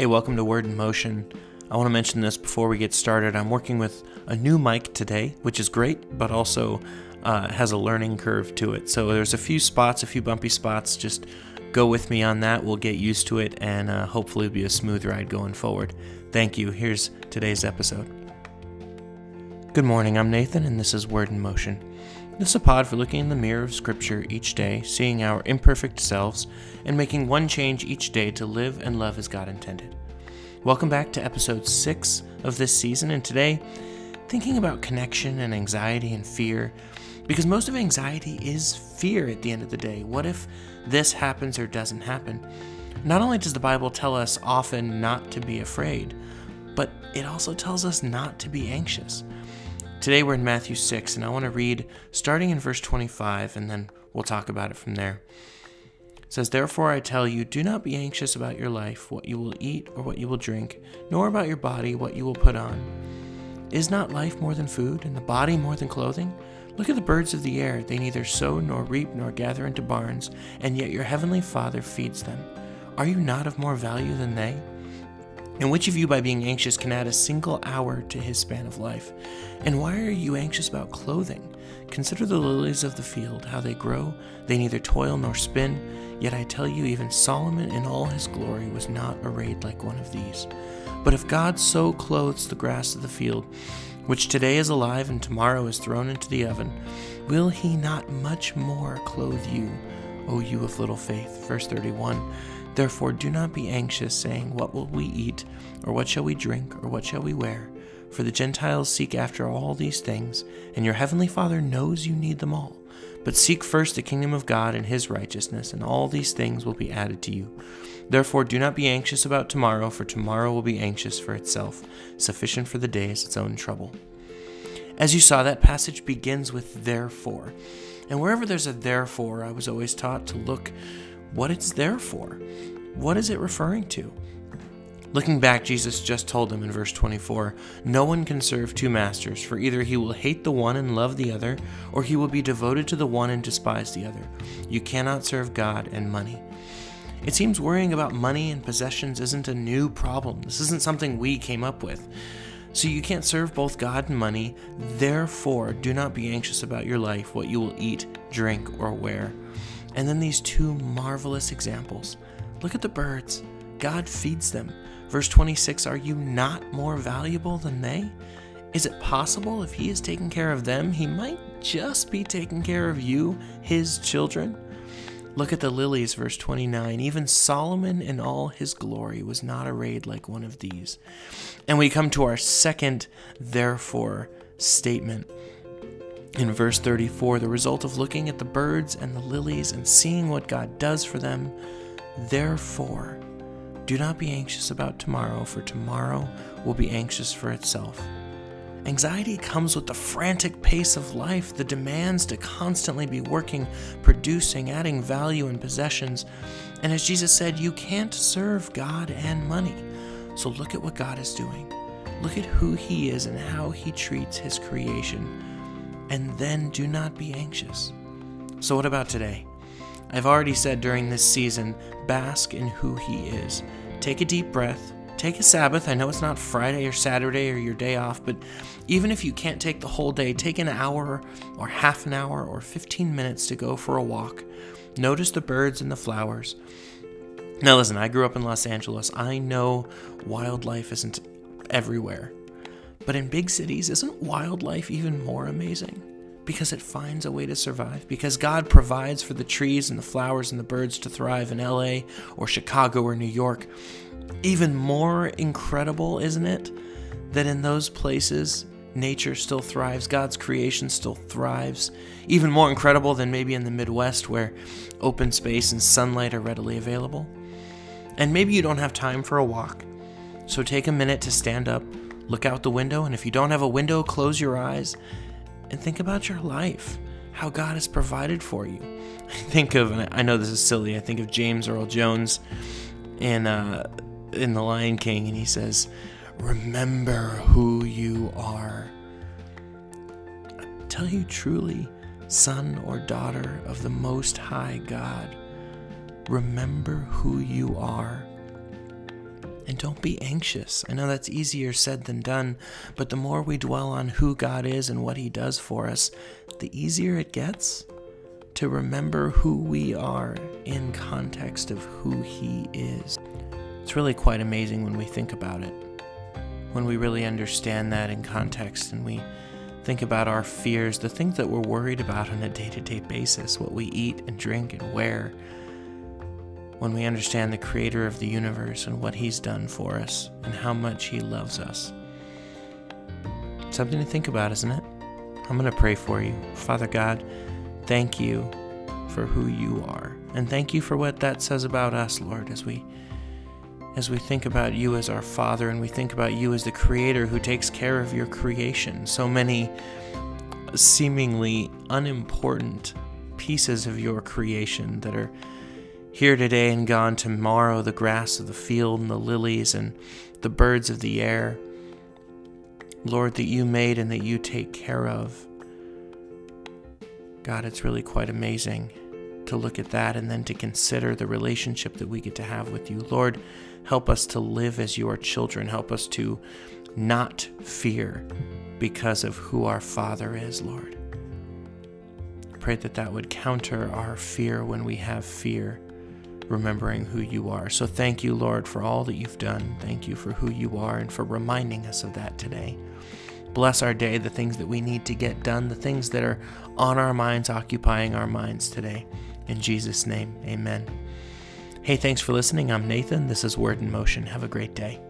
Hey, welcome to Word in Motion. I want to mention this before we get started. I'm working with a new mic today, which is great, but also uh, has a learning curve to it. So there's a few spots, a few bumpy spots. Just go with me on that. We'll get used to it and uh, hopefully it'll be a smooth ride going forward. Thank you. Here's today's episode. Good morning. I'm Nathan, and this is Word in Motion. This is a pod for looking in the mirror of Scripture each day, seeing our imperfect selves, and making one change each day to live and love as God intended. Welcome back to episode 6 of this season, and today, thinking about connection and anxiety and fear, because most of anxiety is fear at the end of the day. What if this happens or doesn't happen? Not only does the Bible tell us often not to be afraid, but it also tells us not to be anxious. Today we're in Matthew 6, and I want to read starting in verse 25, and then we'll talk about it from there. It says, Therefore I tell you, do not be anxious about your life, what you will eat or what you will drink, nor about your body, what you will put on. Is not life more than food, and the body more than clothing? Look at the birds of the air. They neither sow nor reap nor gather into barns, and yet your heavenly Father feeds them. Are you not of more value than they? And which of you, by being anxious, can add a single hour to his span of life? And why are you anxious about clothing? Consider the lilies of the field, how they grow. They neither toil nor spin. Yet I tell you, even Solomon in all his glory was not arrayed like one of these. But if God so clothes the grass of the field, which today is alive and tomorrow is thrown into the oven, will he not much more clothe you, O you of little faith? Verse 31. Therefore, do not be anxious, saying, What will we eat, or what shall we drink, or what shall we wear? For the Gentiles seek after all these things, and your heavenly Father knows you need them all. But seek first the kingdom of God and his righteousness, and all these things will be added to you. Therefore, do not be anxious about tomorrow, for tomorrow will be anxious for itself. Sufficient for the day is its own trouble. As you saw, that passage begins with therefore. And wherever there's a therefore, I was always taught to look what it's there for. What is it referring to? Looking back, Jesus just told them in verse 24 No one can serve two masters, for either he will hate the one and love the other, or he will be devoted to the one and despise the other. You cannot serve God and money. It seems worrying about money and possessions isn't a new problem. This isn't something we came up with. So you can't serve both God and money. Therefore, do not be anxious about your life, what you will eat, drink, or wear. And then these two marvelous examples. Look at the birds. God feeds them. Verse 26 Are you not more valuable than they? Is it possible if He is taking care of them, He might just be taking care of you, His children? Look at the lilies, verse 29. Even Solomon in all his glory was not arrayed like one of these. And we come to our second, therefore, statement in verse 34, the result of looking at the birds and the lilies and seeing what God does for them. Therefore, do not be anxious about tomorrow, for tomorrow will be anxious for itself. Anxiety comes with the frantic pace of life, the demands to constantly be working, producing, adding value and possessions. And as Jesus said, you can't serve God and money. So look at what God is doing. Look at who He is and how He treats His creation and then do not be anxious. So, what about today? I've already said during this season bask in who He is. Take a deep breath. Take a Sabbath. I know it's not Friday or Saturday or your day off, but even if you can't take the whole day, take an hour or half an hour or 15 minutes to go for a walk. Notice the birds and the flowers. Now, listen, I grew up in Los Angeles. I know wildlife isn't everywhere. But in big cities, isn't wildlife even more amazing? Because it finds a way to survive. Because God provides for the trees and the flowers and the birds to thrive in LA or Chicago or New York. Even more incredible, isn't it? That in those places, nature still thrives, God's creation still thrives. Even more incredible than maybe in the Midwest where open space and sunlight are readily available. And maybe you don't have time for a walk. So take a minute to stand up, Look out the window, and if you don't have a window, close your eyes and think about your life, how God has provided for you. I think of, I know this is silly, I think of James Earl Jones in, uh, in The Lion King, and he says, Remember who you are. I tell you truly, son or daughter of the Most High God, remember who you are And don't be anxious. I know that's easier said than done, but the more we dwell on who God is and what He does for us, the easier it gets to remember who we are in context of who He is. It's really quite amazing when we think about it. When we really understand that in context and we think about our fears, the things that we're worried about on a day to day basis, what we eat and drink and wear when we understand the creator of the universe and what he's done for us and how much he loves us. Something to think about, isn't it? I'm going to pray for you. Father God, thank you for who you are. And thank you for what that says about us, Lord, as we as we think about you as our Father and we think about you as the creator who takes care of your creation. So many seemingly unimportant pieces of your creation that are here today and gone tomorrow, the grass of the field and the lilies and the birds of the air. Lord, that you made and that you take care of. God, it's really quite amazing to look at that and then to consider the relationship that we get to have with you. Lord, help us to live as your children. Help us to not fear because of who our Father is, Lord. Pray that that would counter our fear when we have fear remembering who you are. So thank you, Lord, for all that you've done. Thank you for who you are and for reminding us of that today. Bless our day, the things that we need to get done, the things that are on our minds, occupying our minds today. In Jesus' name, amen. Hey, thanks for listening. I'm Nathan. This is Word in Motion. Have a great day.